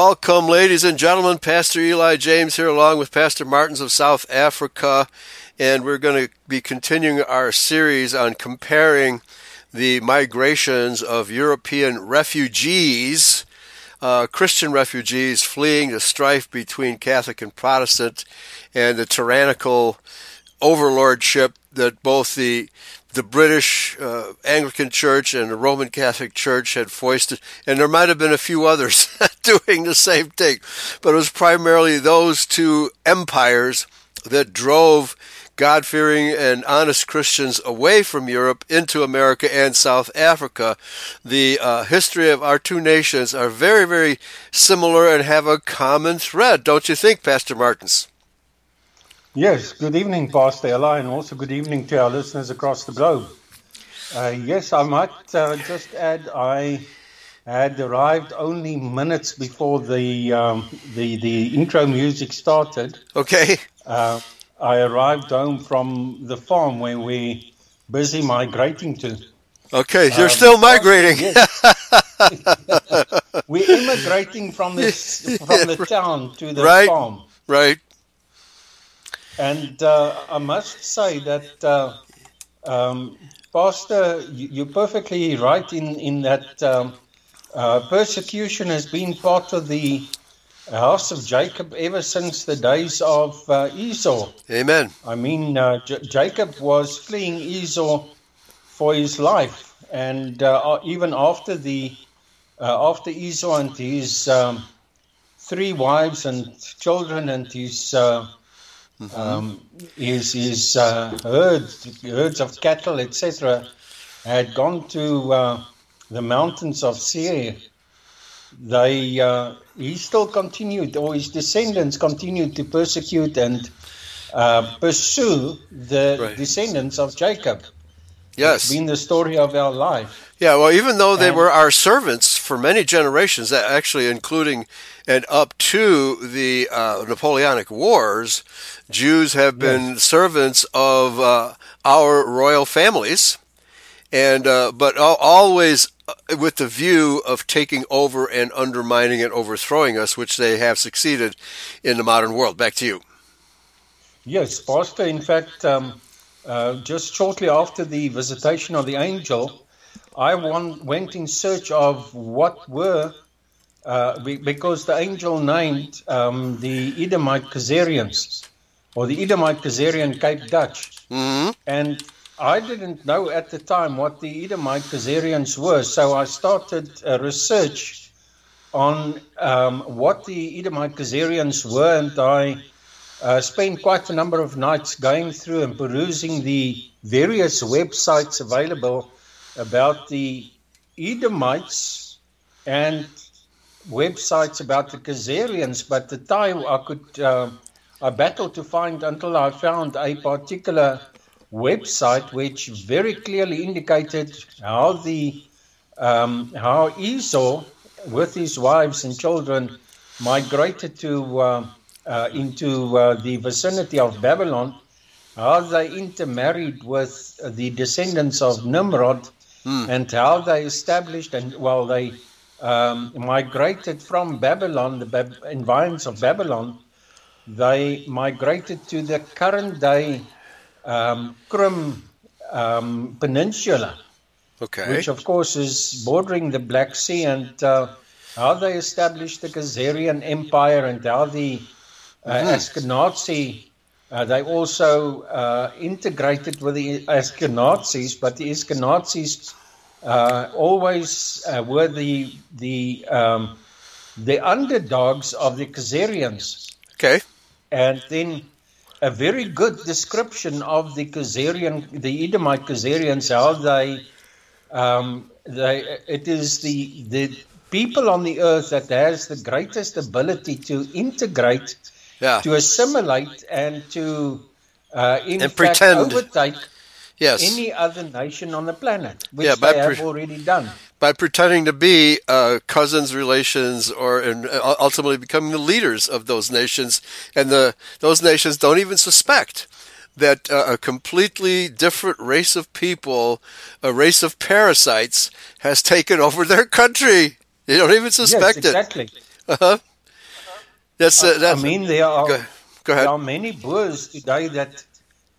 Welcome, ladies and gentlemen. Pastor Eli James here, along with Pastor Martens of South Africa. And we're going to be continuing our series on comparing the migrations of European refugees, uh, Christian refugees fleeing the strife between Catholic and Protestant and the tyrannical overlordship that both the the British uh, Anglican Church and the Roman Catholic Church had foisted, and there might have been a few others doing the same thing, but it was primarily those two empires that drove God fearing and honest Christians away from Europe into America and South Africa. The uh, history of our two nations are very, very similar and have a common thread, don't you think, Pastor Martens? Yes, good evening, Pastor Eli, and also good evening to our listeners across the globe. Uh, yes, I might uh, just add I had arrived only minutes before the um, the the intro music started. Okay. Uh, I arrived home from the farm where we're busy migrating to. Okay, you're um, still migrating. Yes. we're immigrating from the from the town to the right, farm. Right. And uh, I must say that, uh, um, Pastor, you're perfectly right in, in that um, uh, persecution has been part of the house of Jacob ever since the days of uh, Esau. Amen. I mean, uh, J- Jacob was fleeing Esau for his life, and uh, even after the after Esau and his um, three wives and children and his Mm-hmm. Um, his his uh, herds, herds of cattle, etc., had gone to uh, the mountains of Seir. They uh, he still continued, or his descendants continued to persecute and uh, pursue the right. descendants of Jacob. Yes, it's been the story of our life. Yeah, well, even though they and, were our servants for many generations, actually including and up to the uh, Napoleonic Wars, Jews have been yes. servants of uh, our royal families, and uh, but always uh, with the view of taking over and undermining and overthrowing us, which they have succeeded in the modern world. Back to you. Yes, Pastor. In fact, um, uh, just shortly after the visitation of the angel, I went in search of what were uh, because the angel named um, the Edomite Khazarians, or the Edomite Khazarian Cape Dutch. Mm-hmm. And I didn't know at the time what the Edomite Khazarians were, so I started a research on um, what the Edomite Khazarians were, and I uh, spent quite a number of nights going through and perusing the various websites available about the Edomites and websites about the Khazarians, but the time I could, uh, I battled to find until I found a particular website which very clearly indicated how the um, how Esau, with his wives and children, migrated to uh, uh, into uh, the vicinity of Babylon, how they intermarried with the descendants of Nimrod, mm. and how they established and well they um, migrated from Babylon, the Bab- environs of Babylon, they migrated to the current day um, Krim um, Peninsula, okay. which of course is bordering the Black Sea, and uh, how they established the Khazarian Empire and how the. Ashkenazi. Uh, they also uh, integrated with the Ashkenazis, but the Ashkenazis uh, always uh, were the the um, the underdogs of the Khazarians. Okay. And then a very good description of the Khazarian, the Edomite Khazarians, how they, um, they, it is the the people on the earth that has the greatest ability to integrate, yeah. to assimilate, and to uh, in and fact pretend. overtake yes. any other nation on the planet, which yeah, they pre- have already done. By pretending to be uh, cousins, relations, or and uh, ultimately becoming the leaders of those nations, and the those nations don't even suspect that uh, a completely different race of people, a race of parasites, has taken over their country. They don't even suspect yes, exactly. it. Uh-huh. That's, uh, that's I mean, there are, go, go there are many Boers today that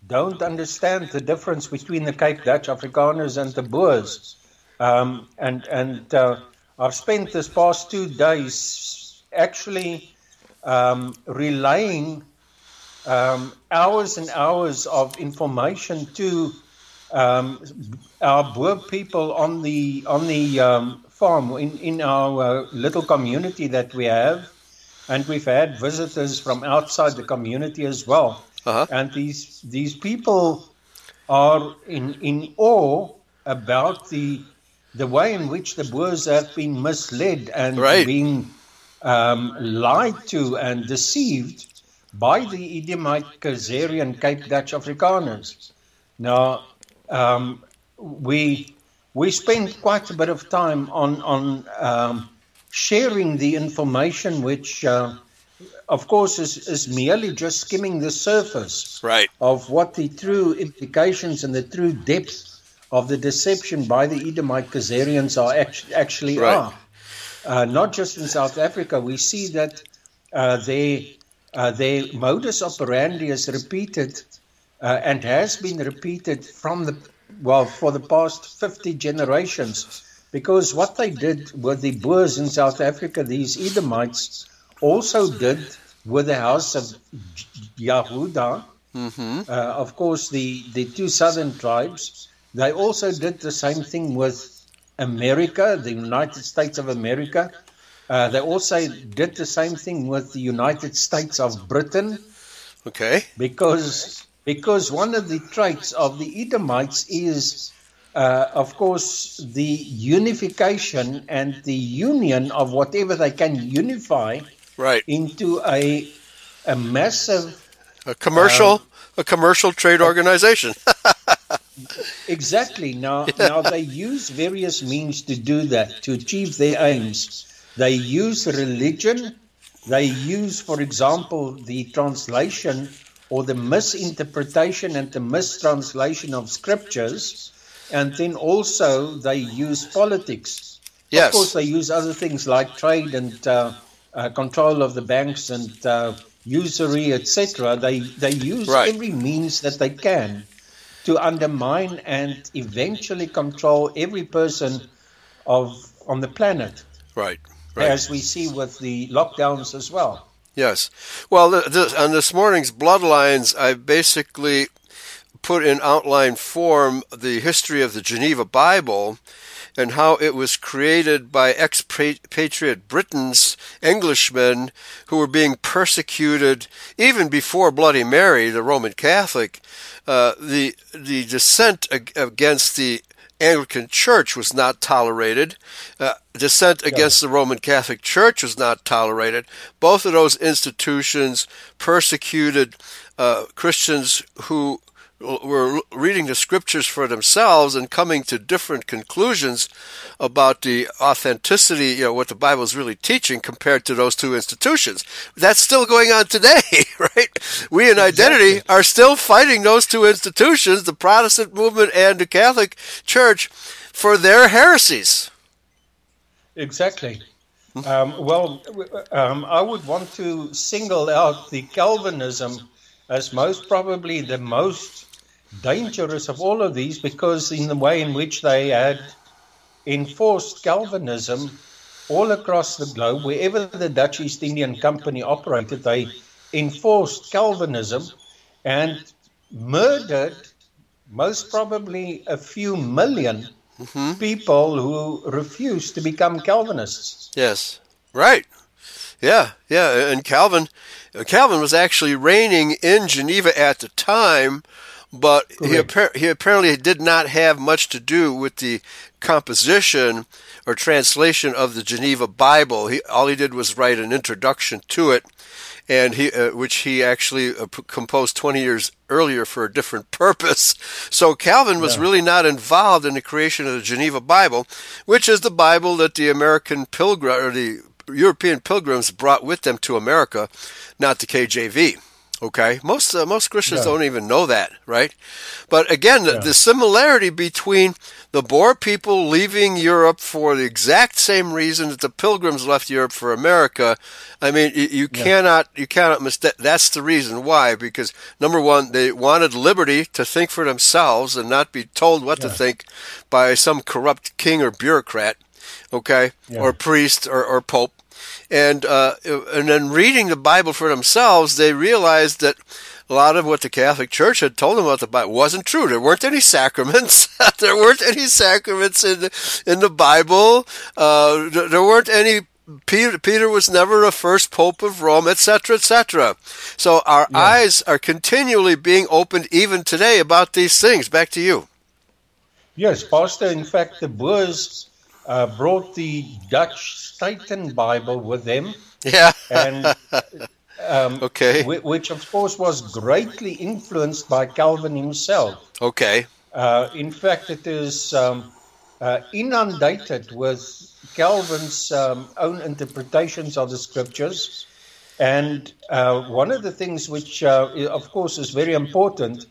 don't understand the difference between the Cape Dutch Afrikaners and the Boers. Um, and and uh, I've spent this past two days actually um, relaying um, hours and hours of information to um, our Boer people on the on the um, farm in in our uh, little community that we have, and we've had visitors from outside the community as well. Uh-huh. And these these people are in in awe about the the way in which the Boers have been misled and Right. being um, lied to and deceived by the Edomite, Khazarian, Cape Dutch Afrikaners. Now, um, we we spend quite a bit of time on on um, sharing the information, which, uh, of course, is, is merely just skimming the surface Right. of what the true implications and the true depth of the deception by the Edomite Khazarians are actually, actually Right. are. Uh, not just in South Africa, we see that uh, their, uh, their modus operandi is repeated uh, and has been repeated from the well for the past 50 generations. Because what they did with the Boers in South Africa, these Edomites, also did with the house of Yahuda, Mm-hmm. uh, of course, the, the two southern tribes, they also did the same thing with America, the United States of America. Uh, they also did the same thing with the United States of Britain Okay. because because one of the traits of the Edomites is, uh, of course, the unification and the union of whatever they can unify Right. into a a massive A commercial, a commercial trade organization. Exactly. Now, now they use various means to do that to achieve their aims. They use religion. They use, for example, the translation or the misinterpretation and the mistranslation of scriptures, and then also they use politics. yes. Of course, they use other things like trade and uh, uh, control of the banks and uh, usury, etc. They they use Right. every means that they can to undermine and eventually control every person of on the planet, right. Right. as we see with the lockdowns as well. Yes. Well, th th on this morning's Bloodlines, I basically put in outline form the history of the Geneva Bible and how it was created by expatriate Britons, Englishmen, who were being persecuted even before Bloody Mary, the Roman Catholic. Uh, the the dissent ag- against the Anglican Church was not tolerated. Uh, dissent against the Roman Catholic Church was not tolerated. Both of those institutions persecuted uh, Christians who were reading the scriptures for themselves and coming to different conclusions about the authenticity, you know, what the Bible is really teaching compared to those two institutions. That's still going on today, right? We in identity are still fighting those two institutions, the Protestant movement and the Catholic Church, for their heresies. Exactly. Um, well, um, I would want to single out the Calvinism as most probably the most dangerous of all of these because, in the way in which they had enforced Calvinism all across the globe, wherever the Dutch East Indian Company operated, they enforced Calvinism and murdered most probably a few 1000000 mm-hmm. people who refused to become Calvinists. Yes, right. Yeah, yeah. And Calvin, Calvin was actually reigning in Geneva at the time, but he, appar- he apparently did not have much to do with the composition or translation of the Geneva Bible. He all he did was write an introduction to it, and he uh, which he actually uh, p- composed 20 years earlier for a different purpose. So Calvin was Yeah. really not involved in the creation of the Geneva Bible, which is the Bible that the American pilgrim or the European pilgrims brought with them to America, not the KJV. Okay, most uh, most Christians don't even know that, right? But again, the, the similarity between the Boer people leaving Europe for the exact same reason that the Pilgrims left Europe for America. I mean, you, you yeah. cannot you cannot mistake. That's the reason why. Because number one, they wanted liberty to think for themselves and not be told what yeah. to think by some corrupt king or bureaucrat, okay, yeah. or priest or, or pope and uh, and then reading the Bible for themselves, they realized that a lot of what the Catholic Church had told them about the Bible wasn't true. There weren't any sacraments. there weren't any sacraments in the, in the Bible. Uh, there weren't any. Peter, Peter was never a first pope of Rome, etc., etc. So our yeah. eyes are continually being opened even today about these things. Back to you. Yes, Pastor. In fact, the Boers uh, brought the Dutch Staten Bible with them. Yeah. and um, okay. which, of course, was greatly influenced by Calvin himself. Okay. Uh, in fact, it is um, uh, inundated with Calvin's um, own interpretations of the scriptures. And uh, one of the things which, uh, of course, is very important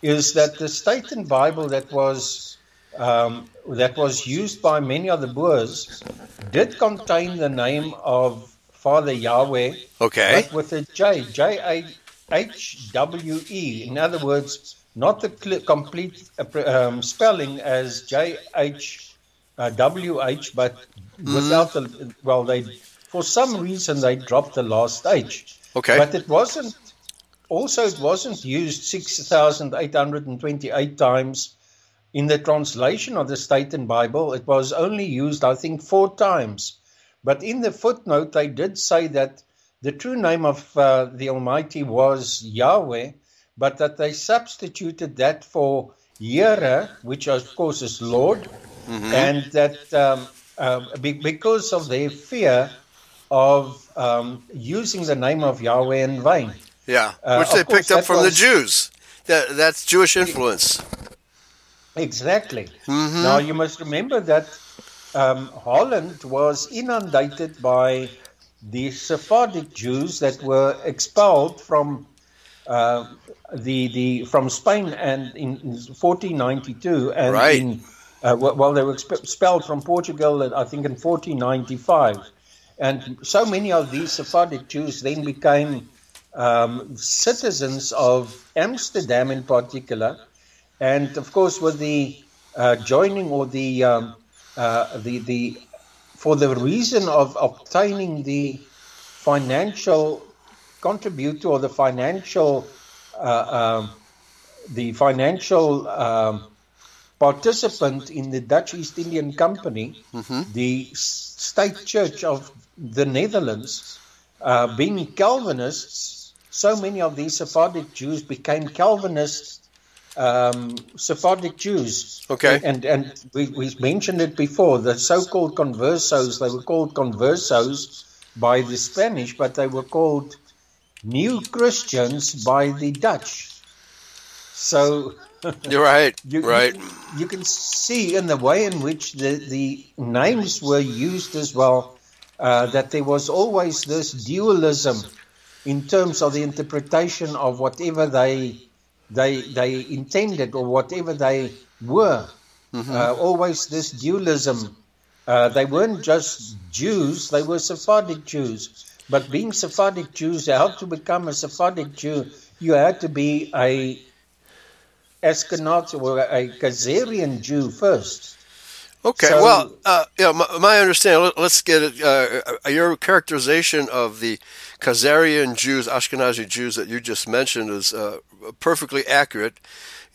is that the Staten Bible that was um, that was used by many of the Boers did contain the name of Father Yahweh. Okay. But with a J, J A H W E. In other words, not the cl- complete uh, um, spelling as J H uh, W H, but mm-hmm. without the well, they for some reason they dropped the last H. Okay. But it wasn't. Also, it wasn't used six thousand eight hundred and twenty-eight times in the translation of the Staten Bible, it was only used, I think, four times. But in the footnote, they did say that the true name of uh, the Almighty was Yahweh, but that they substituted that for Yere, which of course is Lord, mm-hmm. and that um, uh, be- because of their fear of um, using the name of Yahweh in vain. Yeah, uh, which they picked up from was, the Jews. That, that's Jewish influence. Exactly. Mm-hmm. Now you must remember that um, Holland was inundated by the Sephardic Jews that were expelled from uh, the the from Spain and in 1492 and right. in, uh, well they were expelled from Portugal I think in 1495 and so many of these Sephardic Jews then became um, citizens of Amsterdam in particular and of course, with the uh, joining or the um, uh, the the for the reason of obtaining the financial contributor or the financial uh, um, the financial um, participant in the Dutch East Indian Company, mm-hmm. the state church of the Netherlands, uh, being Calvinists, so many of these Sephardic Jews became Calvinists um, Sephardic Jews. Okay. And and we, we mentioned it before. The so-called conversos, they were called conversos by the Spanish, but they were called new Christians by the Dutch. So you're right. You, right. You, you, can see in the way in which the, the names were used as well uh, that there was always this dualism in terms of the interpretation of whatever they they they intended or whatever they were. Mm-hmm. Uh, always this dualism. Uh, they weren't just Jews; they were Sephardic Jews. But being Sephardic Jews, how to become a Sephardic Jew? You had to be a Ashkenazi or a Khazarian Jew first. Okay, so, well, uh, yeah, my, my, understanding. Let, us get it, uh, uh, your characterization of the Khazarian Jews, Ashkenazi Jews that you just mentioned is uh, perfectly accurate,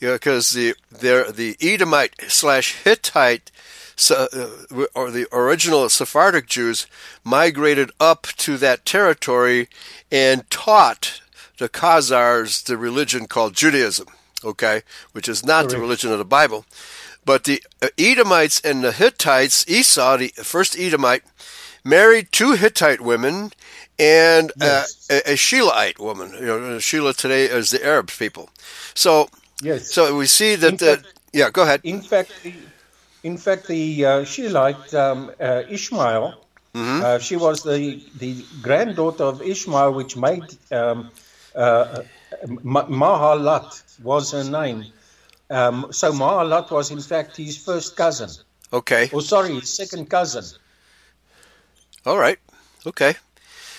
because the the Edomite slash Hittite. Uh, or the original Sephardic Jews migrated up to that territory and taught the Khazars the religion called Judaism, okay, which is not Correct. the religion of the Bible. But the uh, Edomites and the Hittites, Esau, the first Edomite, married two Hittite women and uh, yes. uh, a, a woman. You know, Shelah today is the Arab people. So, yes. So we see that. Fact, yeah, go ahead. In fact, the, in fact, the uh, um, uh, Ishmael, mm-hmm. uh, she was the the granddaughter of Ishmael, which made um, uh, Mahalat was her name. Um, so Mahalat was in fact his first cousin. Okay. Oh, sorry, his second cousin. All right. Okay.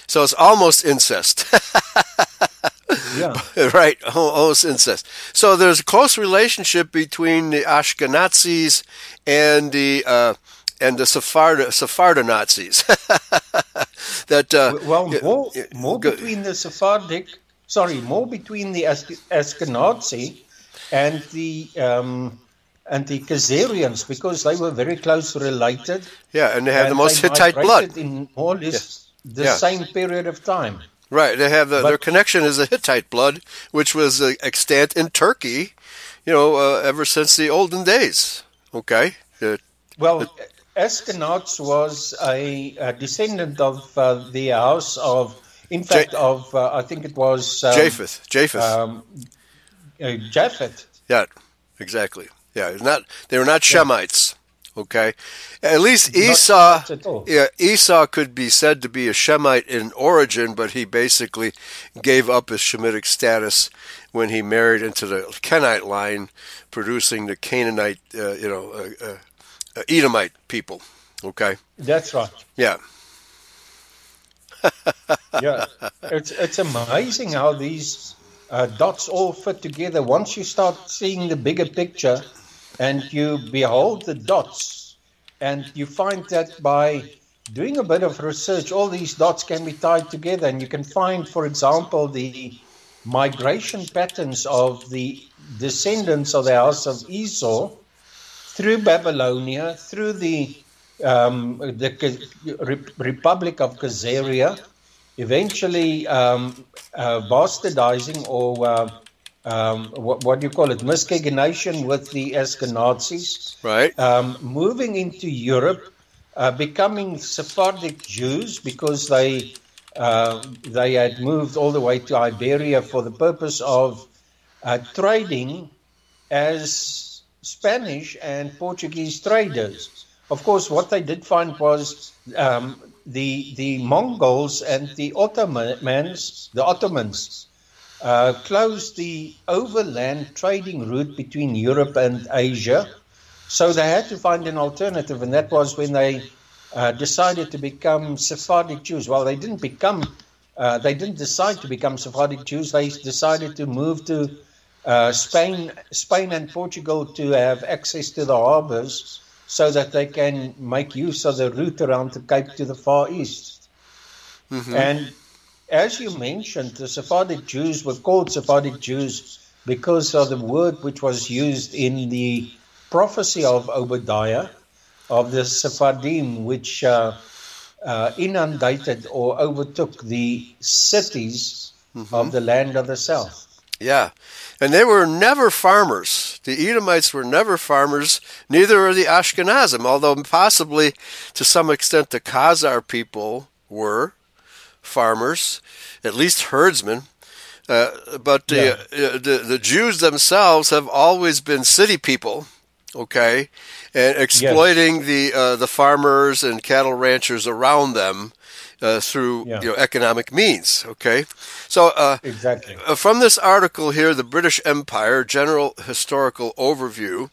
So it's almost incest. yeah. right. Almost incest. So there's a close relationship between the Ashkenazis and the uh, and the Sepharda, Sepharda Nazis. that uh, well, more, more between the Sephardic, sorry, more between the Ashkenazi and the um, and the Khazarians because they were very close related. Yeah, and they have the most Hittite blood in more or less. The yeah. same period of time. Right, they have the, but, their connection is the Hittite blood, which was uh, extant in Turkey, you know, uh, ever since the olden days. Okay. Uh, well, Ashkenaz was a, a, descendant of uh, the house of, in fact, of uh, I think it was um, Japheth. Japheth. Um, uh, Japheth. Yeah, exactly. Yeah, not they were not Shemites. Okay, at least Esau. At yeah, Esau could be said to be a Shemite in origin, but he basically gave up his Shemitic status when he married into the Kenite line, producing the Canaanite, uh, you know, uh, uh, uh, Edomite people. Okay. That's right. Yeah. yeah, it's it's amazing how these uh, dots all fit together. Once you start seeing the bigger picture, and you behold the dots, and you find that by doing a bit of research, all these dots can be tied together, and you can find, for example, the migration patterns of the descendants of the house of Esau through Babylonia, through the um, the Republic of Khazaria, eventually um, uh, bastardizing or uh, um, what, what, do you call it, miscegenation with the Ashkenazis, right? Um, moving into Europe, uh, becoming Sephardic Jews because they uh, they had moved all the way to Iberia for the purpose of uh, trading as Spanish and Portuguese traders. Of course, what they did find was um, the the Mongols and the Ottomans, the Ottomans, uh, closed the overland trading route between Europe and Asia. So they had to find an alternative, and that was when they uh, decided to become Sephardic Jews. Well, they didn't become, uh, they didn't decide to become Sephardic Jews. They decided to move to uh, Spain, Spain and Portugal to have access to the harbors so that they can make use of the route around the Cape to the Far East. Mm-hmm. And as you mentioned, the Sephardic Jews were called Sephardic Jews because of the word which was used in the prophecy of Obadiah of the Sephardim, which uh, uh, inundated or overtook the cities mm-hmm. of the land of the south. Yeah. And they were never farmers. The Edomites were never farmers, neither are the Ashkenazim, although possibly to some extent the Khazar people were farmers, at least herdsmen. Uh, but the, yeah. uh, the the Jews themselves have always been city people, okay, and exploiting yes. the uh, the farmers and cattle ranchers around them uh, through yeah. you know economic means. Okay, so uh, exactly uh, from this article here, the British Empire General Historical Overview.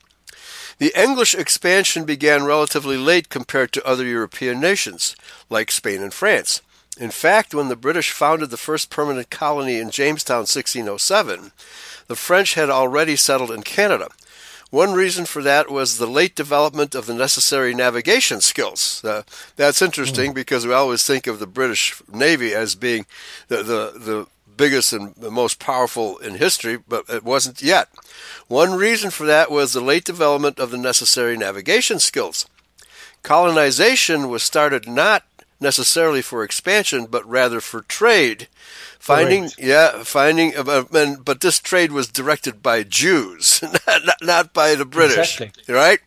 The English expansion began relatively late compared to other European nations, like Spain and France. In fact, when the British founded the first permanent colony in Jamestown 1607, the French had already settled in Canada. One reason for that was the late development of the necessary navigation skills. Uh, that's interesting mm. because we always think of the British Navy as being the, the, the biggest and the most powerful in history, but it wasn't yet. One reason for that was the late development of the necessary navigation skills. Colonization was started not necessarily for expansion, but rather for trade. Finding, Correct. yeah, finding, uh, but this trade was directed by Jews, not, not by the British, exactly. right?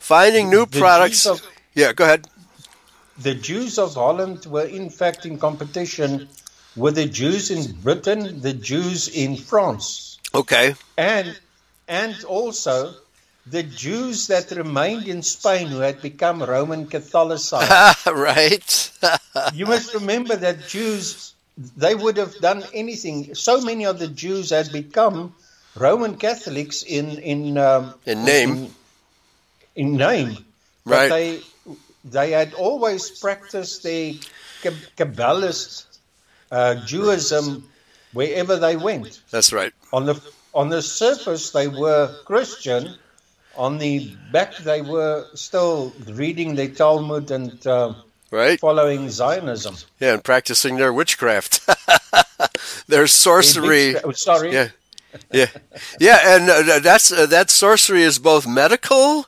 Finding new the products. Of, yeah, go ahead. The Jews of Holland were in fact in competition with the Jews in Britain, the Jews in France. Okay. And and also the Jews that remained in Spain who had become Roman Catholicised. right. you must remember that Jews they would have done anything. So many of the Jews had become Roman Catholics in in um, in name. In, in name, right? But they they had always practiced the Kabbalist uh, Judaism wherever they went. That's right. On the on the surface, they were Christian. On the back, they were still reading the Talmud and uh, right following Zionism. Yeah, and practicing their witchcraft, their sorcery. Oh, sorry. Yeah, yeah, yeah, and uh, that's uh, that sorcery is both medical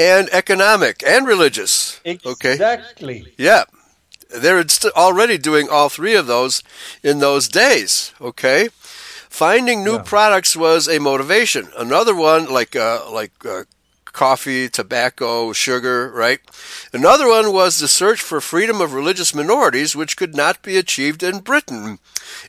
and economic and religious. Okay. Exactly. Yeah. They're already doing all three of those in those days. Okay. Finding new yeah. products was a motivation. Another one, like uh, like uh, coffee, tobacco, sugar, right? Another one was the search for freedom of religious minorities, which could not be achieved in Britain.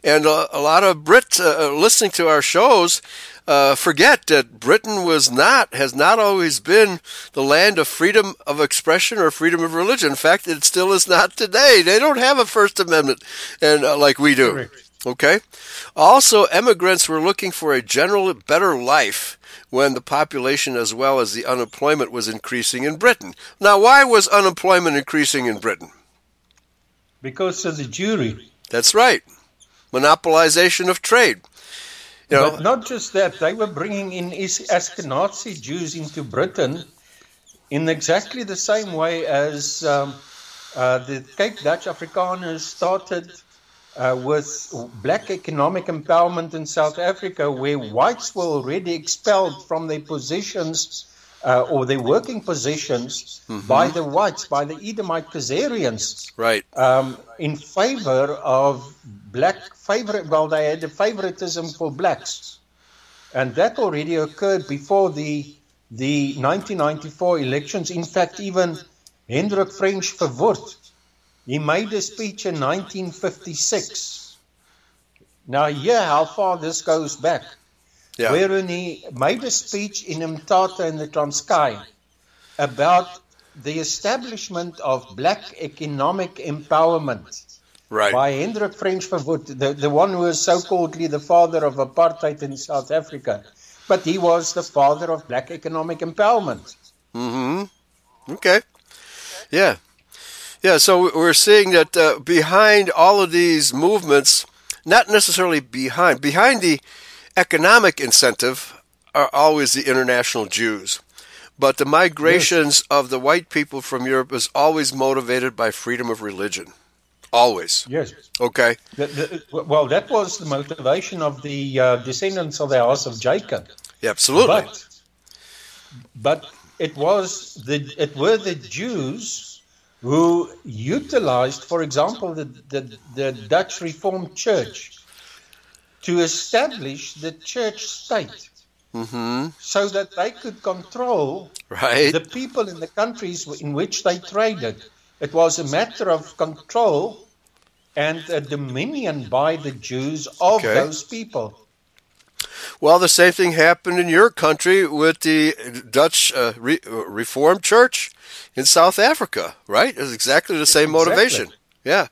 And a, a lot of Brits uh, listening to our shows uh, forget that Britain was not, has not always been the land of freedom of expression or freedom of religion. In fact, it still is not today. They don't have a First Amendment, and uh, like we do. Okay. Also, immigrants were looking for a general better life when the population as well as the unemployment was increasing in Britain. Now, why was unemployment increasing in Britain? Because of the Jewry. That's right. Monopolization of trade. You know, but not just that, they were bringing in Ashkenazi Jews into Britain in exactly the same way as um, uh, the Cape Dutch Afrikaners started uh, with black economic empowerment in South Africa, where whites were already expelled from their positions uh, or their working positions mm-hmm. by the whites, by the Edomite Khazarians, right? Um, in favor of black favorite. Well, they had a favoritism for blacks, and that already occurred before the the 1994 elections. In fact, even Hendrik Frensch Verwoerd he made a speech in 1956. Now, hear how far this goes back. Yeah. Wherein he made a speech in Mthatha in the Transkei about the establishment of black economic empowerment right. by Hendrik Frensch Verwoerd, the, the one who was so calledly the father of apartheid in South Africa. But he was the father of black economic empowerment. Mm hmm. Okay. Yeah. Yeah, so we're seeing that uh, behind all of these movements, not necessarily behind, behind the economic incentive are always the international Jews. But the migrations yes. of the white people from Europe is always motivated by freedom of religion. Always. Yes. Okay. The, the, well, that was the motivation of the uh, descendants of the house of Jacob. Yeah, absolutely. But, but it was the it were the Jews who utilized, for example, the, the, the Dutch Reformed Church to establish the church state mm-hmm. so that they could control right. the people in the countries in which they traded. It was a matter of control and a dominion by the Jews of okay. those people. Well, the same thing happened in your country with the Dutch uh, Re- Reformed Church in South Africa, right? It's exactly the same motivation. Yeah.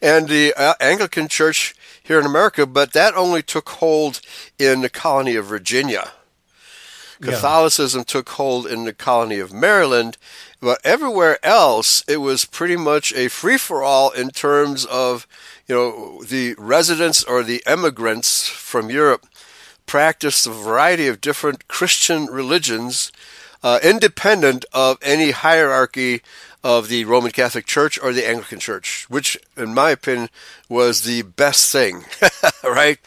And the uh, Anglican Church here in America, but that only took hold in the colony of Virginia. Catholicism yeah. took hold in the colony of Maryland, but everywhere else it was pretty much a free for all in terms of, you know, the residents or the immigrants from Europe practiced a variety of different Christian religions uh, independent of any hierarchy of the Roman Catholic Church or the Anglican Church, which, in my opinion, was the best thing, right?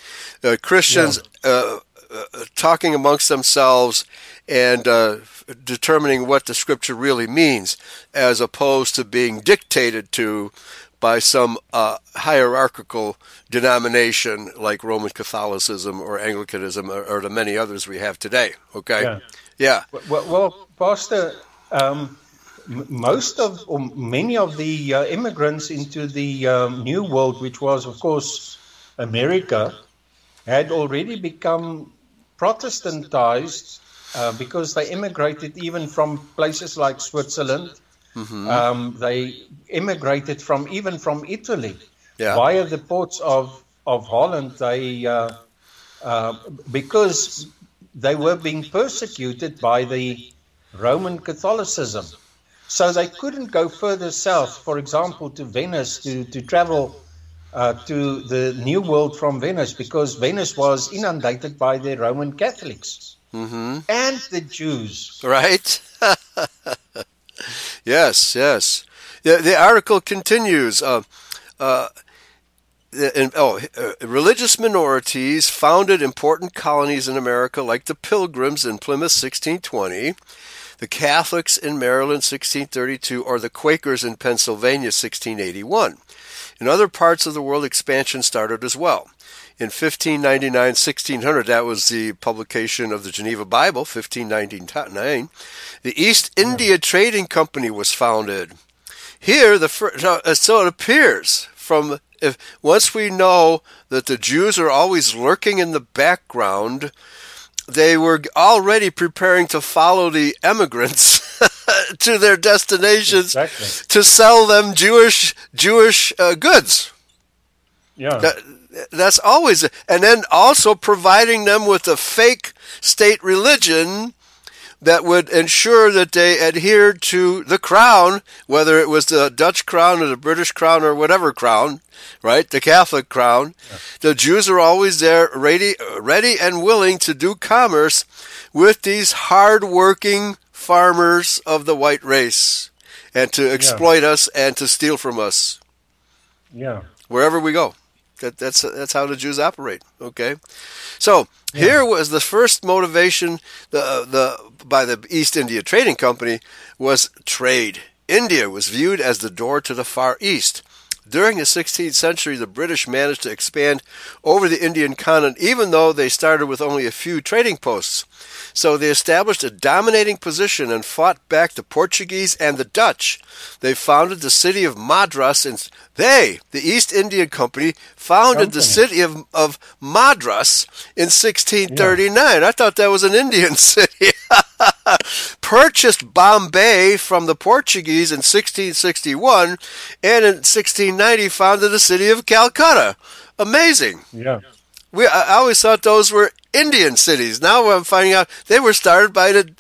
Uh, Christians yeah. uh, uh, talking amongst themselves and uh, determining what the scripture really means, as opposed to being dictated to by some uh, hierarchical denomination like Roman Catholicism or Anglicanism or, or, the many others we have today. Okay. Yeah. Yeah. Well, well Pastor, um, most of or many of the uh, immigrants into the um, New World, which was, of course, America, had already become Protestantized uh, because they immigrated even from places like Switzerland. Mm-hmm. Um, they immigrated from even from Italy. Yeah. via the ports of, of Holland, they, uh, uh, because they were being persecuted by the Roman Catholicism. So they couldn't go further south, for example, to Venice to, to travel uh, to the New World from Venice because Venice was inundated by the Roman Catholics hmm and the Jews. Right? yes, yes. The, the article continues. Uh, uh, and, oh, uh, religious minorities founded important colonies in America, like the Pilgrims in Plymouth, 1620, the Catholics in Maryland, 1632, or the Quakers in Pennsylvania, 1681. In other parts of the world, expansion started as well. In 1599 1600, that was the publication of the Geneva Bible, 1599, the East India Trading Company was founded. Here, the fir- so so it appears from if once we know that the Jews are always lurking in the background, they were already preparing to follow the emigrants to their destinations Exactly. to sell them Jewish Jewish uh, goods. Yeah. That, that's always, and then also providing them with a fake state religion that would ensure that they adhered to the crown, whether it was the Dutch crown or the British crown or whatever crown, right? The Catholic crown. The Jews are always there, ready, ready and willing to do commerce with these hard-working farmers of the white race, and to exploit us and to steal from us yeah. wherever we go. That, that's that's how the Jews operate. Okay, so here was the first motivation the uh, the by the East India Trading Company was trade. India was viewed as the door to the Far East. During the 16th century, the British managed to expand over the Indian continent, even though they started with only a few trading posts. So they established a dominating position and fought back the Portuguese and the Dutch. They founded the city of Madras, and they, the East India Company, founded the city of, of Madras in 1639. I thought that was an Indian city. Purchased Bombay from the Portuguese in 1661, and in 1690 founded the city of Calcutta. Amazing. Yeah. We, I always thought those were Indian cities. Now I'm finding out they were started by the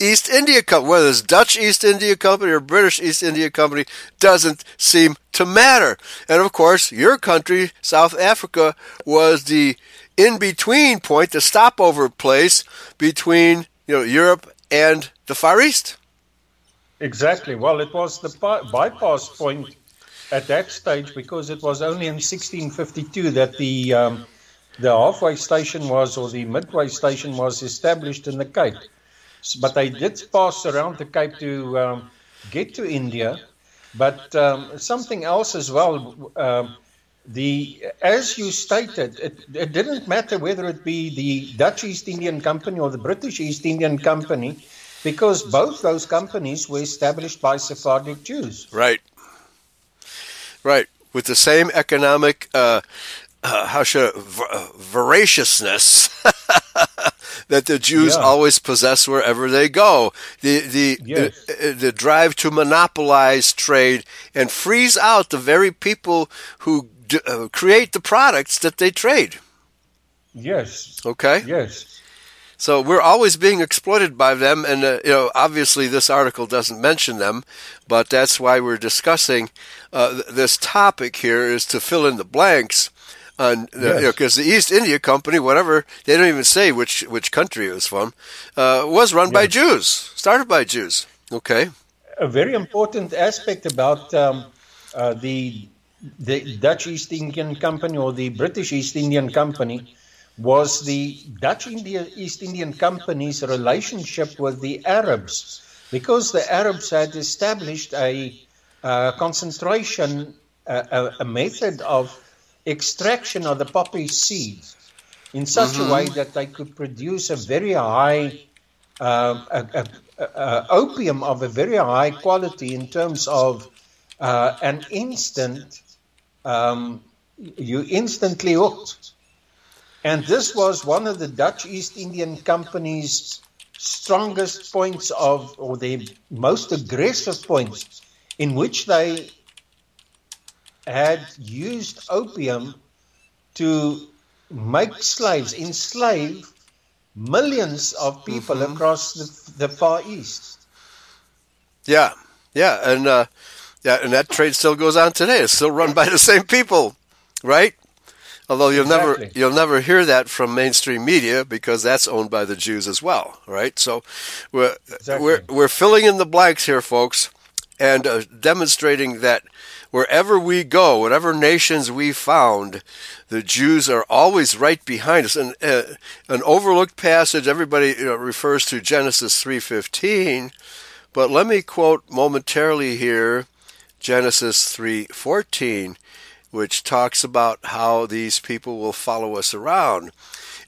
East India Company. Whether it's Dutch East India Company or British East India Company doesn't seem to matter. And of course, your country, South Africa, was the in-between point, the stopover place between you know Europe and the Far East. Exactly. Well, it was the by- bypass point at that stage because it was only in 1652 that the um, the halfway station was or the midway station was established in the Cape. But they did pass around the Cape to um, get to India. But um, something else as well. Um, the as you stated, it, it didn't matter whether it be the Dutch East Indian Company or the British East Indian Company, because both those companies were established by Sephardic Jews. Right. Right. With the same economic, uh, uh, how should I, v- uh, voraciousness that the Jews Yeah. always possess wherever they go. The the, Yes. the the drive to monopolize trade and freeze out the very people who d- uh, create the products that they trade. Yes, Okay. yes, So we're always being exploited by them, and uh, you know, obviously, this article doesn't mention them, but that's why we're discussing uh, th- this topic here is to fill in the blanks. On the, Yes. you know, because the East India Company, whatever they don't even say which which country it was from, uh, was run by Jews, started by Jews. Okay, a very important aspect about um, uh, the the Dutch East Indian Company or the British East Indian Company was the Dutch India East Indian Company's relationship with the Arabs, because the Arabs had established a uh, concentration, uh, a, a method of extraction of the poppy seed in such a way that they could produce a very high um, a, a, a, opium of a very high quality in terms of uh, an instant, um, you instantly hooked. And this was one of the Dutch East Indian Company's strongest points of, or their most aggressive points, in which they had used opium to make slaves, enslave millions of people mm-hmm. across the, the, Far East. Yeah, yeah, and uh, yeah, and that trade still goes on today. It's still run by the same people, right? Although you'll exactly. never you'll never hear that from mainstream media because that's owned by the Jews as well, right? So we're exactly. we're we're filling in the blanks here, folks, and uh, demonstrating that wherever we go, whatever nations we found, the Jews are always right behind us. And uh, an overlooked passage everybody you know, refers to Genesis three fifteen, but let me quote momentarily here Genesis three fourteen which talks about how these people will follow us around.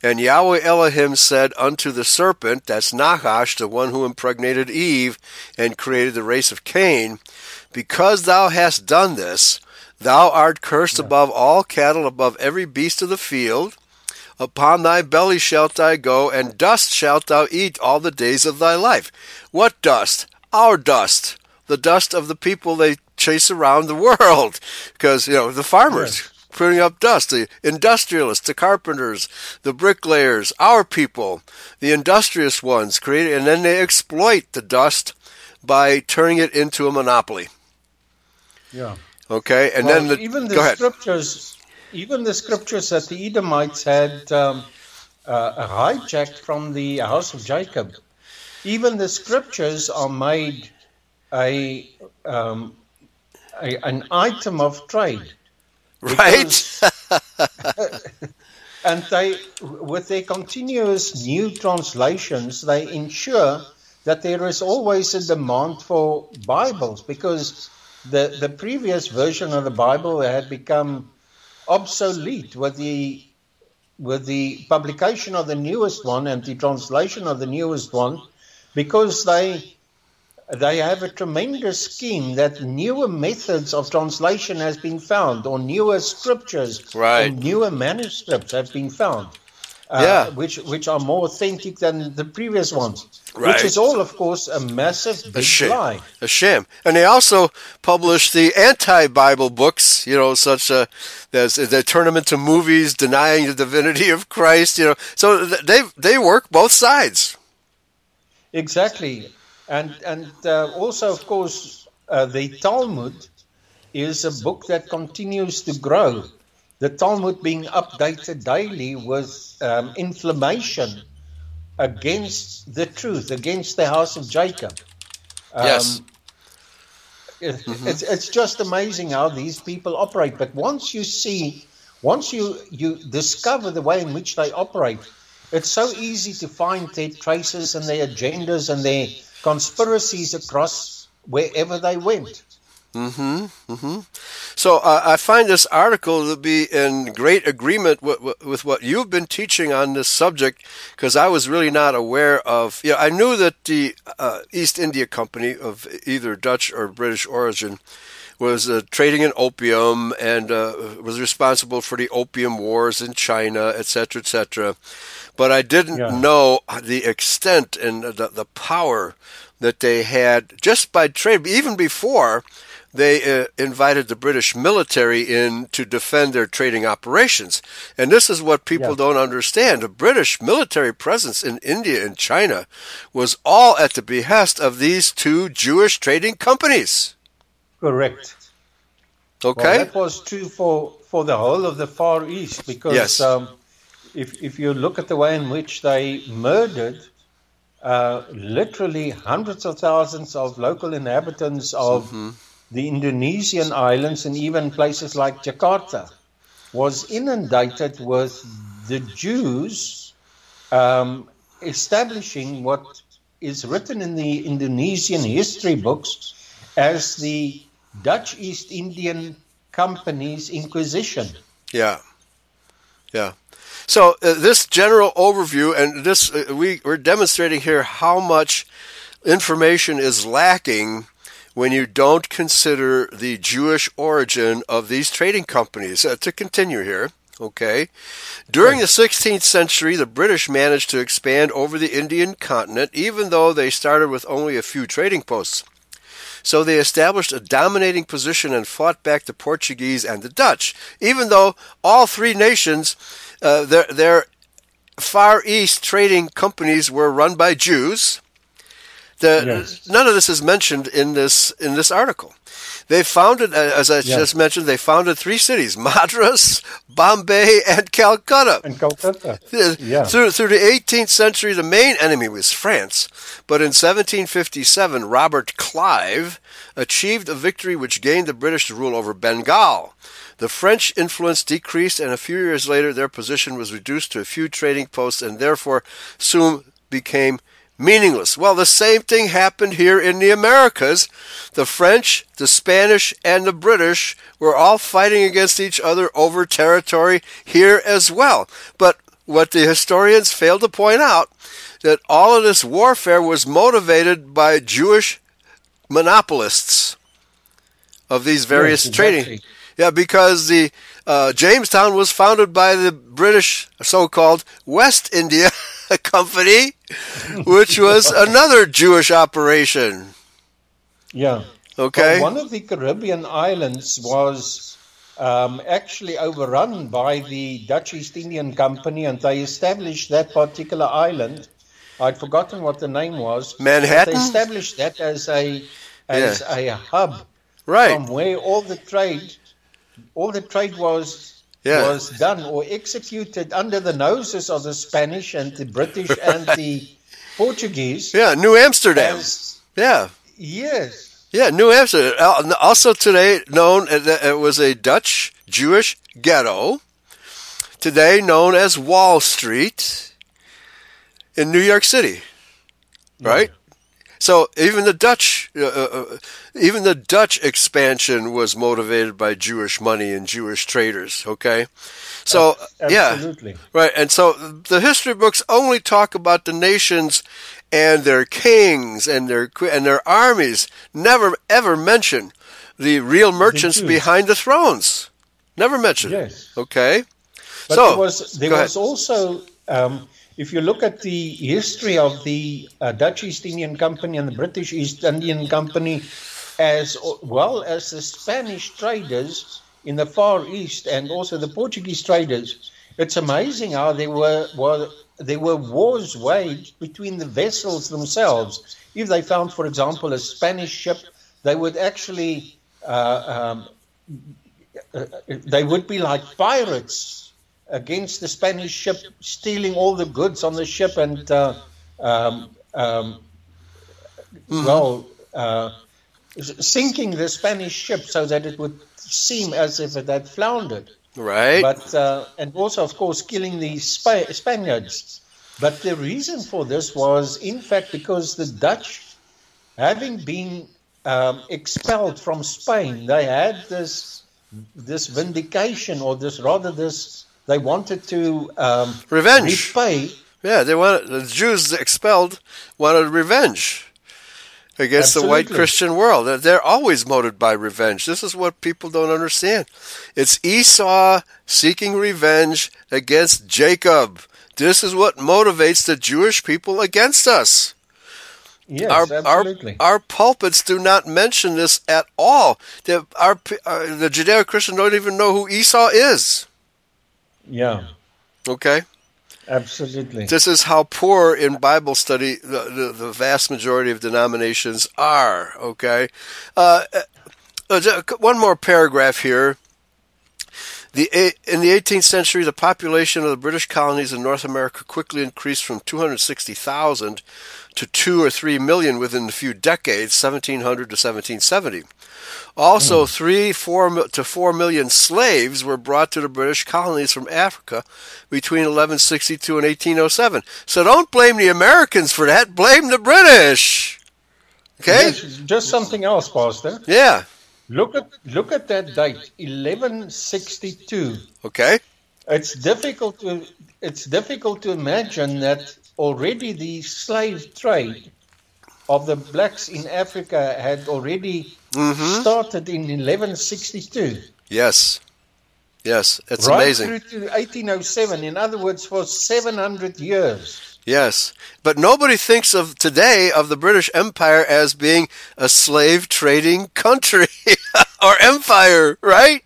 And Yahweh Elohim said unto the serpent, that's Nahash, the one who impregnated Eve and created the race of Cain, because thou hast done this, thou art cursed yeah. above all cattle, above every beast of the field. Upon thy belly shalt thou go, and dust shalt thou eat all the days of thy life. What dust? Our dust. The dust of the people they chase around the world because you know the farmers putting up dust, the industrialists, the carpenters, the bricklayers, our people, the industrious ones create, and then they exploit the dust by turning it into a monopoly. Yeah. Okay, and well, then the, even the scriptures, even the scriptures that the Edomites had um, uh, hijacked from the house of Jacob, even the scriptures are made a um, a, an item of trade. Right. and they, with their continuous new translations, they ensure that there is always a demand for Bibles because the, the previous version of the Bible had become obsolete with the with the publication of the newest one and the translation of the newest one because they they have a tremendous scheme that newer methods of translation has been found, or newer scriptures, right. or newer manuscripts have been found. Uh, yeah. which which are more authentic than the previous ones. Right. Which is all, of course, a massive big a shame. lie. A shame. And they also publish the anti-Bible books, you know, such uh, as they turn them into movies denying the divinity of Christ. You know, so they they work both sides. Exactly. And, and uh, also, of course, uh, the Talmud is a book that continues to grow. The Talmud being updated daily with um, inflammation against the truth, against the house of Jacob. Um, yes. Mm-hmm. It's, it's just amazing how these people operate. But once you see, once you, you discover the way in which they operate, it's so easy to find their traces and their agendas and their conspiracies across wherever they went. Mm-hmm. Mm-hmm. So uh, I find this article to be in great agreement with, with what you've been teaching on this subject because I was really not aware of. You know, I knew that the uh, East India Company of either Dutch or British origin was uh, trading in opium and uh, was responsible for the opium wars in China, etc., etc but I didn't yeah. know the extent and the, the power that they had just by trade. Even before they uh, invited the British military in to defend their trading operations. And this is what people yeah. don't understand. The British military presence in India and China was all at the behest of these two Jewish trading companies. Correct. Okay. Well, that was true for, for the whole of the Far East because yes. um, if, if you look at the way in which they murdered uh, literally hundreds of thousands of local inhabitants of mm-hmm. The Indonesian islands and even places like Jakarta was inundated with the Jews um, establishing what is written in the Indonesian history books as the Dutch East Indian Company's Inquisition. Yeah. Yeah. So uh, this general overview, and this uh, we, we're demonstrating here how much information is lacking when you don't consider the Jewish origin of these trading companies. Uh, to continue here, okay, during the 16th century, the British managed to expand over the Indian continent, even though they started with only a few trading posts. So they established a dominating position and fought back the Portuguese and the Dutch, even though all three nations, uh, their, their Far East trading companies were run by Jews. The, Yes. None of this is mentioned in this in this article. They founded, uh, as I Yeah. just mentioned, they founded three cities: Madras, Bombay, and Calcutta. In Calcutta. Yeah. Yeah. Through, through the 18th century, the main enemy was France. But in 1757, Robert Clive achieved a victory which gained the British rule over Bengal. The French influence decreased, and a few years later, their position was reduced to a few trading posts and therefore soon became meaningless. Well, the same thing happened here in the Americas. The French, the Spanish, and the British were all fighting against each other over territory here as well. But what the historians fail to point out that all of this warfare was motivated by Jewish monopolists of these various Yes, trading. Yeah, because the uh, Jamestown was founded by the British so-called West India Company, which was another Jewish operation. Yeah. Okay. Well, one of the Caribbean islands was um, actually overrun by the Dutch East Indian Company, and they established that particular island. I'd forgotten what the name was. Manhattan? They established that as a as a hub Right. from where all the trade, all the trade was Yeah. was done or executed under the noses of the Spanish and the British and the Portuguese. Yeah, New Amsterdam. As, Yeah. yes. Yeah, New Amsterdam. Also today known uh, as it was a Dutch Jewish ghetto. Today known as Wall Street in New York City. Right? So even the Dutch, uh, uh, even the Dutch expansion was motivated by Jewish money and Jewish traders. Okay, so yeah, Absolutely. Right, and so the history books only talk about the nations and their kings and their and their armies. Never ever mention the real merchants Jews. behind the thrones. Never mention. Yes. Okay. But so there was there was also um, if you look at the history of the uh, Dutch East Indian Company and the British East Indian Company, as well as the Spanish traders in the Far East and also the Portuguese traders, it's amazing how there were, were there were wars waged between the vessels themselves. If they found, for example, a Spanish ship, they would actually uh, um, uh, they would be like pirates against the Spanish ship, stealing all the goods on the ship and, uh, um, um, well, uh, sinking the Spanish ship so that it would seem as if it had floundered. right. But uh, and also, of course, killing the Spa- Spaniards. But the reason for this was, in fact, because the Dutch, having been um, expelled from Spain, they had this this vindication, or this rather this they wanted to um, Revenge. repay. Yeah, they wanted the Jews expelled wanted revenge against the white Christian world. They're- always motivated by revenge. This is what people don't understand. It's Esau seeking revenge against Jacob. This is what motivates the Jewish people against us. Yes, our, our, absolutely. our pulpits do not mention this at all. The, our, uh, the Judeo-Christian don't even know who Esau is. Yeah, Okay? absolutely. This is how poor in Bible study the, the, the vast majority of denominations are. Okay, uh, uh, one more paragraph here. The in the 18th century, the population of the British colonies in North America quickly increased from 260,000 to two or three million within a few decades, 1700 to 1770. Also, three, four to four million slaves were brought to the British colonies from Africa between 1162 and 1807. So don't blame the Americans for that. Blame the British. Okay? Just something else, Pastor. Yeah. Look at look at that date, 1162. Okay. It's difficult to it's difficult to imagine that already the slave trade of the blacks in Africa had already Mm-hmm. started in 1162. Yes. Yes. It's right amazing. through to 1807. In other words, for 700 years. Yes, but nobody thinks of today of the British Empire as being a slave trading country or empire, right?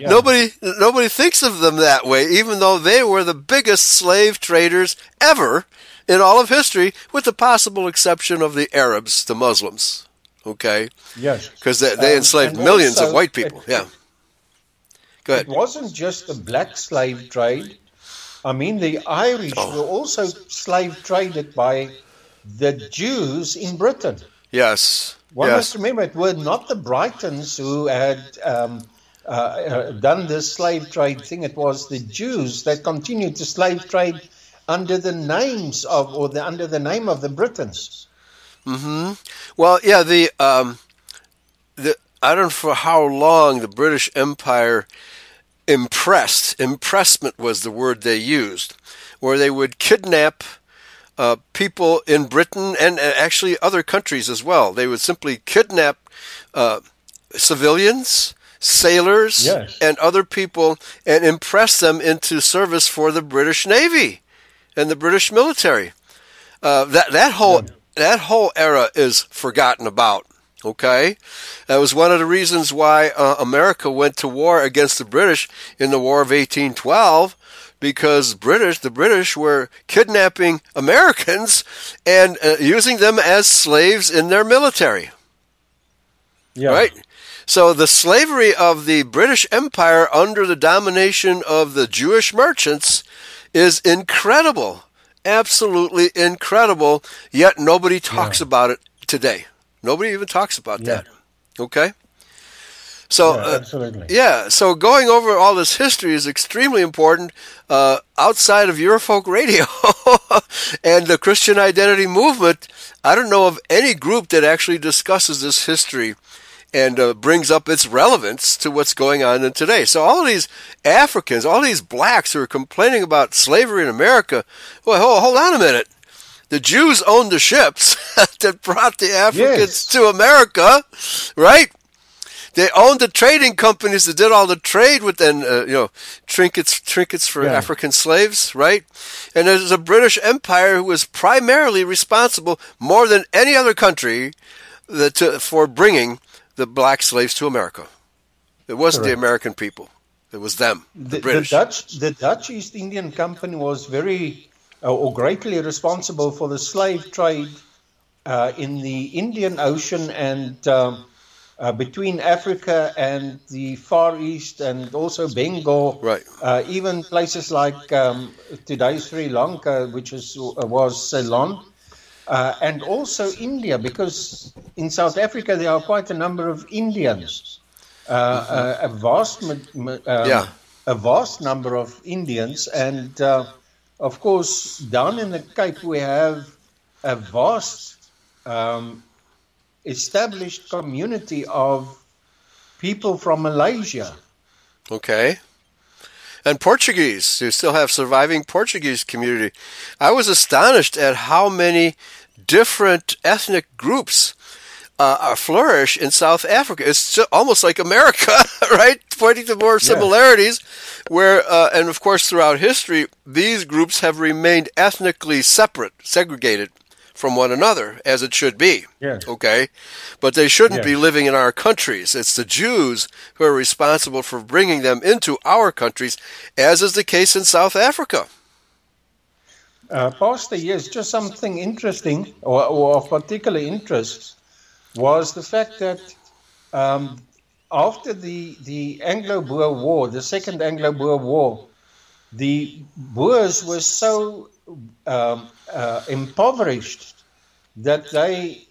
Yeah. Nobody nobody thinks of them that way, even though they were the biggest slave traders ever in all of history, with the possible exception of the Arabs, the Muslims. Okay. Yes. Because they, they um, enslaved millions of white people. It, yeah. Go ahead. It wasn't just the black slave trade. I mean, the Irish oh. were also slave traded by the Jews in Britain. Yes. One yes. must remember it were not the Britons who had um, uh, uh, done this slave trade thing. It was the Jews that continued to slave trade under the names of, or the, under the name of the Britons. Hmm. Well, yeah. The um, the I don't know for how long the British Empire impressed. Impressment was the word they used, where they would kidnap uh, people in Britain and actually other countries as well. They would simply kidnap uh, civilians, sailors, yes. and other people and impress them into service for the British Navy and the British military. Uh, that that whole yeah. that whole era is forgotten about. Okay, that was one of the reasons why uh, America went to war against the British in the War of 1812 because British, the British were kidnapping Americans and uh, using them as slaves in their military. Yeah. Right? So the slavery of the British Empire under the domination of the Jewish merchants is incredible. Absolutely incredible. Yet nobody talks yeah. about it today. Nobody even talks about yeah. that. Okay? So, yeah. Uh, yeah, so going over all this history is extremely important uh, outside of Eurofolk Radio and the Christian identity movement. I don't know of any group that actually discusses this history and uh, brings up its relevance to what's going on in today. So all of these Africans, all these blacks who are complaining about slavery in America, well, hold, hold on a minute the Jews owned the ships that brought the Africans yes. to America, right? They owned the trading companies that did all the trade with then uh, you know trinkets trinkets for yeah. African slaves, right? And there's a British Empire who was primarily responsible more than any other country that, to, for bringing the black slaves to America. It wasn't Correct. the American people; it was them, the, the British. The Dutch, the Dutch East Indian Company was very uh, or greatly responsible for the slave trade uh, in the Indian Ocean and um, uh, between Africa and the Far East and also Bengal. Right. Uh, even places like um, today's Sri Lanka, which is, uh, was Ceylon. Uh, and also India, because in South Africa there are quite a number of Indians. Mm-hmm. a vast, um, yeah. a vast number of Indians, and of course, down in the Cape, we have a vast um, established community of people from Malaysia. Okay. And Portuguese. You still have surviving Portuguese community. I was astonished at how many different ethnic groups uh, flourish in South Africa. It's almost like America, right? Pointing to more similarities, yeah. where uh, and of course throughout history, these groups have remained ethnically separate, segregated from one another, as it should be. Yeah. Okay, but they shouldn't yeah. be living in our countries. It's the Jews who are responsible for bringing them into our countries, as is the case in South Africa. Uh, Pastor, yes, just something interesting or, or of particular interest was the fact that um, after the, the Anglo Boer War, the Second Anglo Boer War, the Boers were so um, uh, impoverished that they,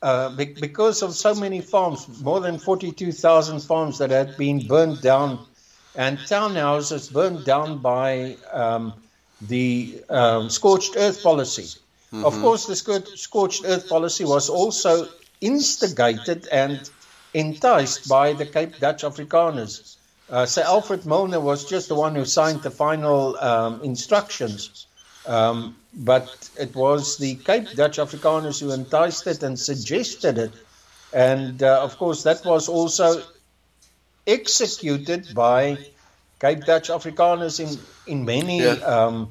uh, be- because of so many farms, more than 42,000 farms that had been burned down, and townhouses burned down by um, the um, scorched earth policy. Mm-hmm. Of course, the scorched earth policy was also instigated and enticed by the Cape Dutch Afrikaners. Uh, Sir Alfred Milner was just the one who signed the final um, instructions, um, but it was the Cape Dutch Afrikaners who enticed it and suggested it. And uh, of course, that was also executed by Cape Dutch Afrikaners in, in many yeah. um,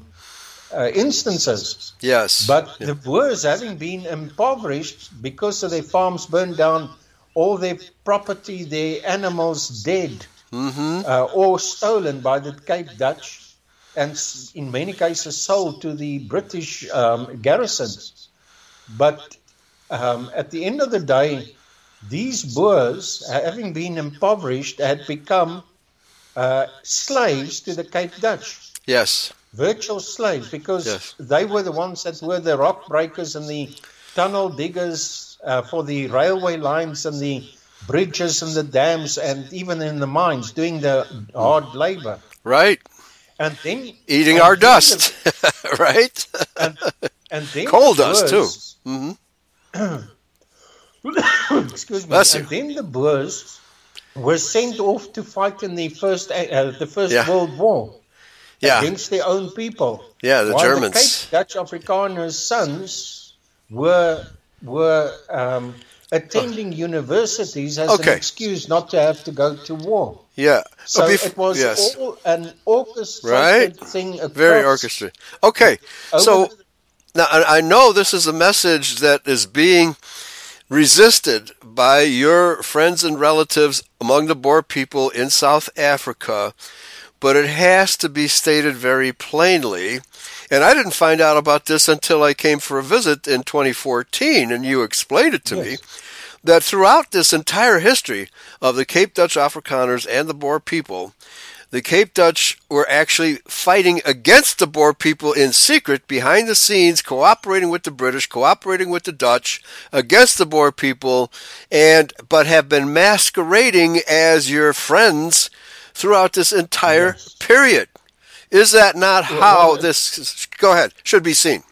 uh, instances. Yes. But the Boers, having been impoverished because of their farms burned down, all their property, their animals dead, mm-hmm. uh, or stolen by the Cape Dutch, and in many cases sold to the British um, garrisons. But um, at the end of the day, these Boers, having been impoverished, had become uh, slaves to the Cape Dutch. Yes. Virtual slaves, because yes. they were the ones that were the rock breakers and the tunnel diggers uh, for the railway lines and the bridges and the dams and even in the mines doing the hard labor. Right. And then eating and our dust, the, right? And, and then coal the dust too. Mm-hmm. excuse me. Bless and you. then the Boers were sent off to fight in the first uh, the First Yeah. World War Yeah. against their own people. Yeah, the While Germans. The Cape Dutch Afrikaners' sons were were um, attending universities as Okay. an excuse not to have to go to war. Yeah. So bef- it was yes. all an orchestrated Right. thing. Very orchestrated. Okay. over So the- now I I know this is a message that is being resisted by your friends and relatives among the Boer people in South Africa, but it has to be stated very plainly. And I didn't find out about this until I came for a visit in 2014, and you explained it to me. That throughout this entire history of the Cape Dutch Afrikaners and the Boer people, the Cape Dutch were actually fighting against the Boer people in secret, behind the scenes, cooperating with the British, cooperating with the Dutch against the Boer people, and but have been masquerading as your friends throughout this entire Yes. period. Is that not how this? Go ahead. Should be seen.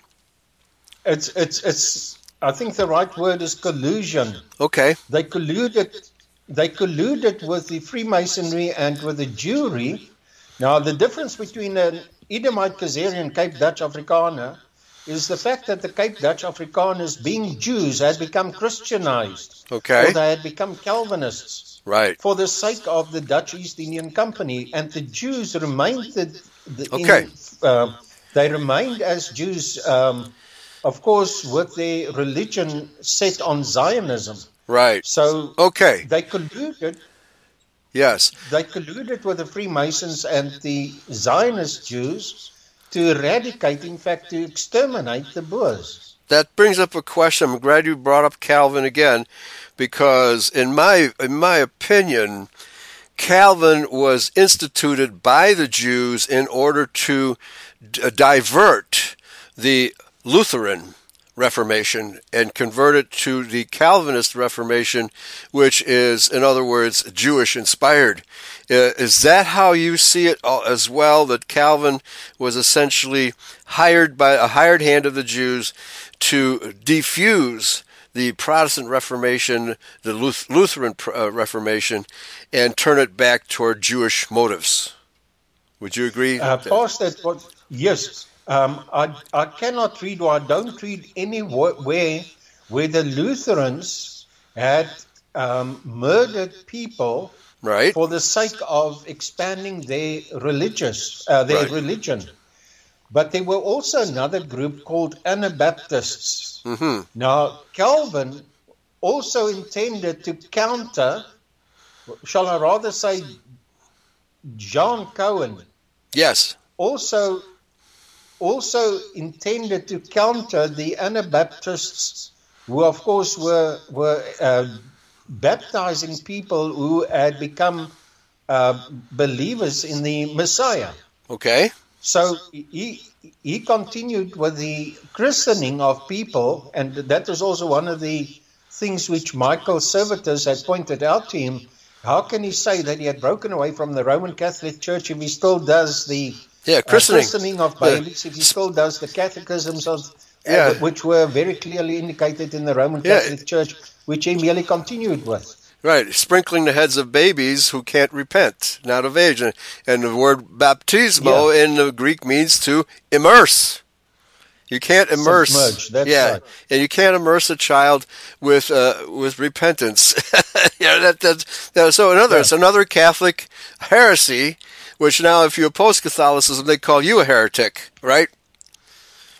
It's it's it's. I think the right word is collusion. Okay. They colluded. They colluded with the Freemasonry and with the Jewry. Now, the difference between an Edomite Khazarian Cape Dutch Afrikaner is the fact that the Cape Dutch Afrikaners, being Jews, had become Christianized, Okay. or they had become Calvinists Right. for the sake of the Dutch East Indian Company, and the Jews remained the, the Okay. in, uh, they remained as Jews, um, of course, with their religion set on Zionism. Right. So Okay. they colluded. Yes. They colluded with the Freemasons and the Zionist Jews to eradicate, in fact, to exterminate the Boers. that brings up a question. I'm glad you brought up Calvin again, because in my in my opinion, Calvin was instituted by the Jews in order to d- divert the Lutheran Reformation and convert it to the Calvinist Reformation, which is, in other words, Jewish inspired. Uh, Is that how you see it as well? That Calvin was essentially hired by a hired hand of the Jews to defuse the Protestant Reformation, the Lutheran uh, Reformation, and turn it back toward Jewish motives. Would you agree? Uh, past that, yes, um, I, I cannot read or I don't read anywhere where the Lutherans had um, murdered people right? for the sake of expanding their religious uh, their Right. religion. But there were also another group called Anabaptists. hmm Now, Calvin also intended to counter, shall I rather say, John Cohen Yes. also also intended to counter the Anabaptists, who of course were were uh, baptizing people who had become uh, believers in the Messiah. Okay. So he he continued with the christening of people, and that was also one of the things which Michael Servetus had pointed out to him. How can he say that he had broken away from the Roman Catholic Church if he still does the Yeah, uh, christening. christening of babies, if he still does the catechisms of, uh, Yeah. which were very clearly indicated in the Roman Yeah. Catholic Church, which he merely continued with. Right, sprinkling the heads of babies who can't repent, not of age. And, and the word baptismo in the Greek means to immerse. You can't immerse. That's yeah, right. and you can't immerse a child with uh, with repentance. yeah, that, that, that so another Yeah. it's another Catholic heresy, which now if you oppose Catholicism they call you a heretic, right?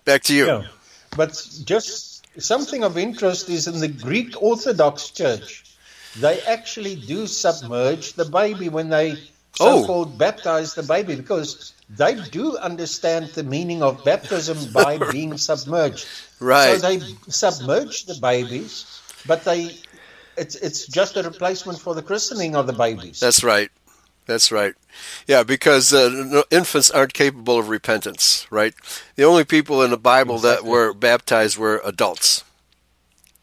back to you. Yeah. But just something of interest is in the Greek Orthodox Church, they actually do submerge the baby when they Oh. so-called baptize the baby because they do understand the meaning of baptism by being submerged. Right. So they submerge the babies, but they it's it's just a replacement for the christening of the babies. That's right. That's right. Yeah, because uh, infants aren't capable of repentance, right? The only people in the Bible that were baptized were adults.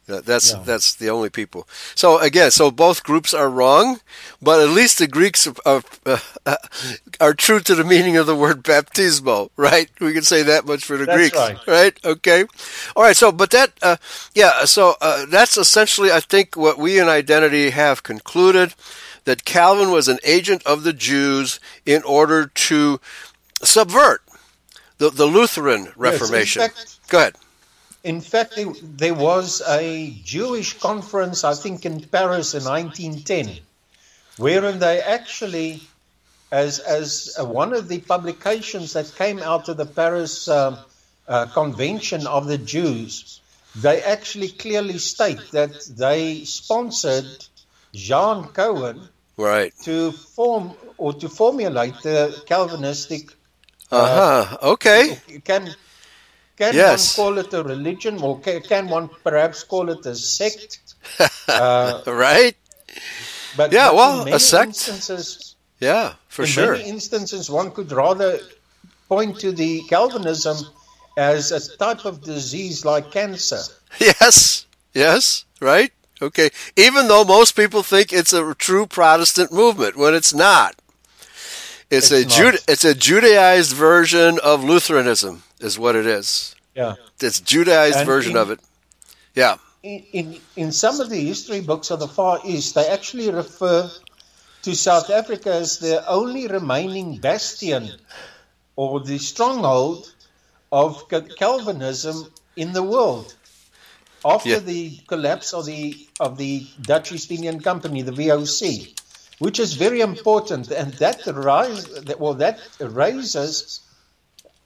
That- That's Yeah. that's the only people. So again, so both groups are wrong, but at least the Greeks are, uh, are true to the meaning of the word baptismo, right? We can say that much for the That's Greeks, right. Okay. All right. So, but that, uh, yeah. So uh, that's essentially, I think, what we in identity have concluded that Calvin was an agent of the Jews in order to subvert the the Lutheran Reformation. fact- Go ahead. In fact, there, there was a Jewish conference, I think, in Paris in 1910, wherein they actually, as as one of the publications that came out of the Paris um, uh, Convention of the Jews, they actually clearly state that they sponsored Jean Cohen Right. to form or to formulate the Calvinistic Uh huh. Okay. can can Yes. one call it a religion or can, one perhaps call it a sect? Uh, Right. but Yeah, but well, in a sect. Yeah. For in sure. many instances, one could rather point to the Calvinism as a type of disease like cancer. Yes. Yes. Right. Okay. Even though most people think it's a true Protestant movement, when it's not. It's, It's a. Juda- it's a Judaized version of Lutheranism, is what it is. Yeah. It's Judaized And version in- of it. Yeah. In, in in some of the history books of the Far East, they actually refer to South Africa as the only remaining bastion or the stronghold of Calvinism in the world. After Yeah. the collapse of the of the Dutch East Indian Company, the VOC, which is very important, and that rise that well that raises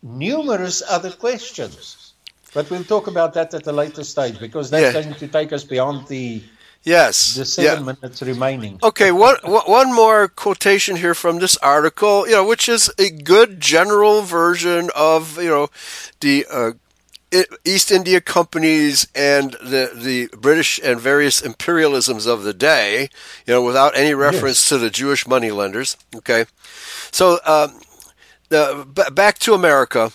numerous other questions. But we'll talk about that at a later stage because that's Yeah. going to take us beyond the Yes. the yeah. seven minutes remaining. Okay, one one more quotation here from this article, you know, which is a good general version of you know the uh, East India companies and the the British and various imperialisms of the day, you know, without any reference to the Jewish moneylenders. Okay, so um, the, back to America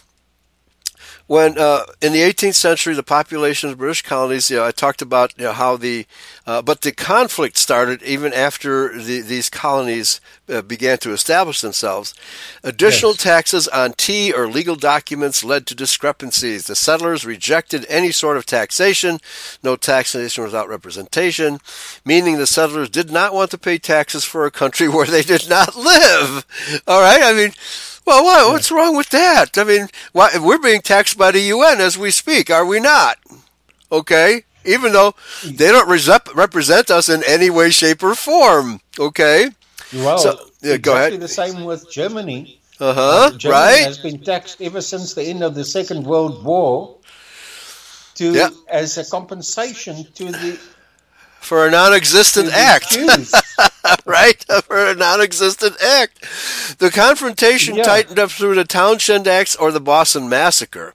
when uh, in the 18th century the population of the British colonies, you know, I talked about you know, how the, uh, but the conflict started even after the, these colonies uh, began to establish themselves. Additional Yes. taxes on tea or legal documents led to discrepancies. The settlers rejected any sort of taxation, no taxation without representation, meaning the settlers did not want to pay taxes for a country where they did not live. All right, I mean. Well, what, what's wrong with that? I mean, why, we're being taxed by the UN as we speak, are we not? Okay? Even though they don't resep- represent us in any way, shape, or form. Okay? Well, So, yeah, go exactly ahead. the same with Germany. Uh huh. Germany Right? has been taxed ever since the end of the Second World War to Yeah. as a compensation to the, For a non existent act. Right? For a non-existent act. The confrontation Yeah. tightened up through the Townshend Acts or the Boston Massacre.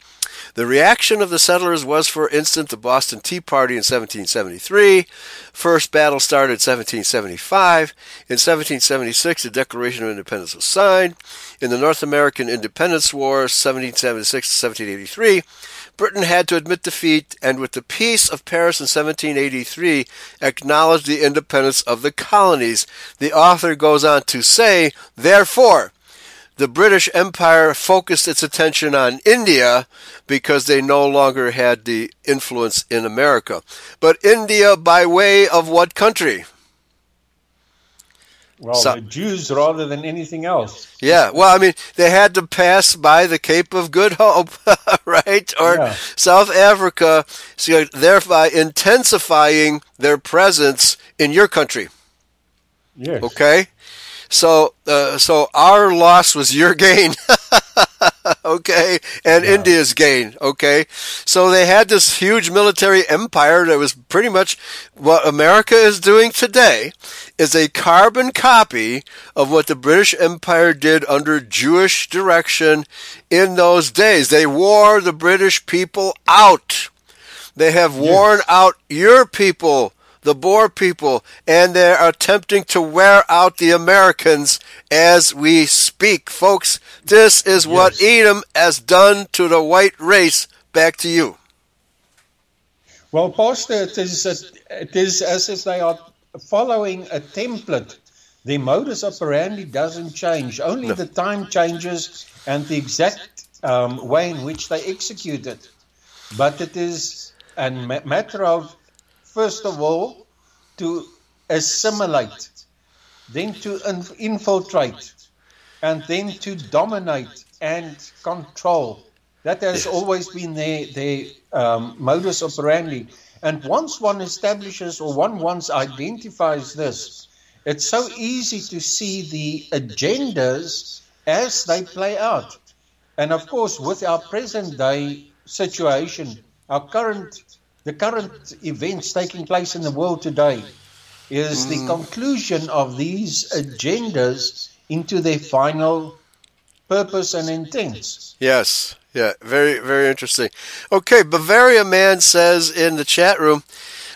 The reaction of the settlers was, for instance, the Boston Tea Party in 1773. First battle started in 1775. In 1776, the Declaration of Independence was signed. In the North American Independence War, 1776 to 1783, Britain had to admit defeat and with the Peace of Paris in 1783 acknowledged the independence of the colonies. The author goes on to say, therefore, the British Empire focused its attention on India because they no longer had the influence in America. But India by way of what country? Well, So- the Jews rather than anything else. Yeah, well, I mean, they had to pass by the Cape of Good Hope, right? Or Yeah. South Africa, so thereby intensifying their presence in your country. Yes. Okay, so uh, so our loss was your gain. okay, and yeah. India's gain, okay. So they had this huge military empire that was pretty much what America is doing today is a carbon copy of what the British Empire did under Jewish direction in those days. They wore the British people out. They have worn yes. out your people the Boer people, and they're attempting to wear out the Americans as we speak. Folks, this is yes. what Edom has done to the white race. Back to you. Well, Pastor, it is, a, it is as if they are following a template. The modus operandi doesn't change, only no. the time changes and the exact um, way in which they execute it. But it is a matter of first of all, to assimilate, then to infiltrate, and then to dominate and control. That has yes. always been their, their um, modus operandi. And once one establishes or one once identifies this, it's so easy to see the agendas as they play out. And of course, with our present day situation, our current the current events taking place in the world today is mm. the conclusion of these agendas into their final purpose and intent. Yes. Yeah, very, very interesting. Okay, Bavaria Man says in the chat room,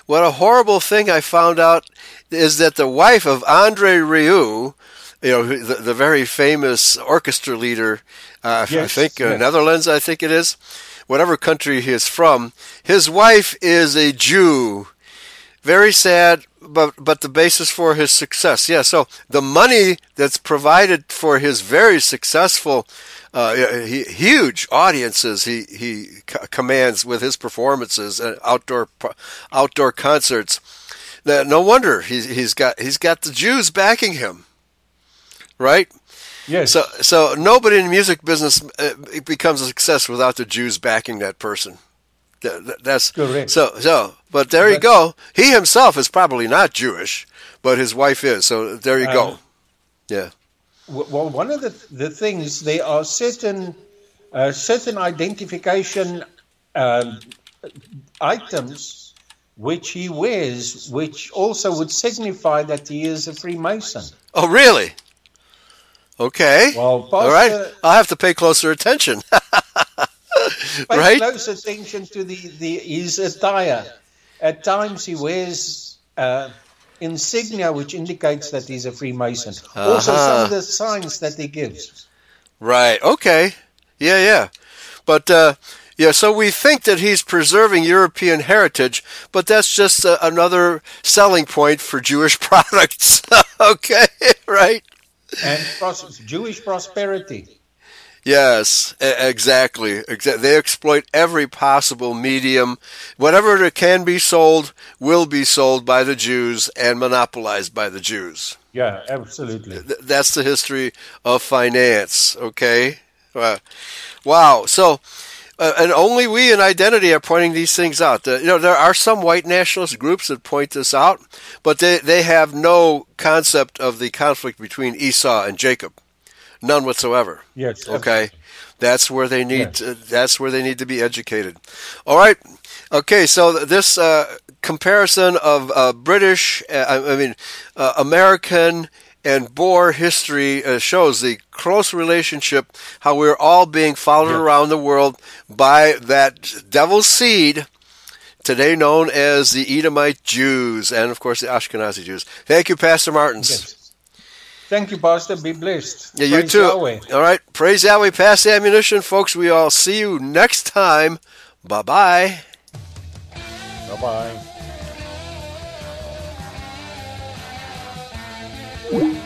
what a horrible thing I found out is that the wife of Andre Rieu, you know, the, the very famous orchestra leader, uh, yes, I think uh, yes. Netherlands, I think it is, whatever country he is from, his wife is a Jew. Very sad, but but the basis for his success. Yeah, so the money that's provided for his very successful, uh, huge audiences he he commands with his performances and outdoor outdoor concerts. No wonder he's he's got he's got the Jews backing him, right? Yes. So, so nobody in the music business uh, becomes a success without the Jews backing that person. That's correct. So, so, but there you go. He himself is probably not Jewish, but his wife is. So there you um, go. Yeah. Well, one of the the things there are certain uh, certain identification um, items which he wears, which also would signify that he is a Freemason. Oh, really? Okay. Well, all right. I'll have to pay closer attention. pay right? close attention to the, the his attire. At times, he wears uh, insignia, which indicates that he's a Freemason. Uh-huh. Also, some of the signs that he gives. Right. Okay. Yeah. Yeah. But. Uh, yeah, so we think that he's preserving European heritage, but that's just a, another selling point for Jewish products. okay, right? And pros- Jewish prosperity. Yes, exactly. They exploit every possible medium. Whatever can be sold will be sold by the Jews and monopolized by the Jews. Yeah, absolutely. That's the history of finance. Okay. Uh, wow. So uh, and only we in identity are pointing these things out. Uh, you know, there are some white nationalist groups that point this out, but they, they have no concept of the conflict between Esau and Jacob, none whatsoever. Yes. Okay, that's where they need. Yes. To, that's where they need to be educated. All right. Okay, so this uh, comparison of uh, British, uh, I mean, uh, American and Boer history uh, shows the close relationship, how we're all being followed yeah. around the world by that devil's seed, today known as the Edomite Jews, and of course the Ashkenazi Jews. Thank you, Pastor Martens. Yes. Thank you, Pastor. Be blessed. Yeah, you Praise too. Yahweh. All right. Praise Yahweh. Pass the ammunition, folks. We all see you next time. Bye bye. Bye bye. Yeah.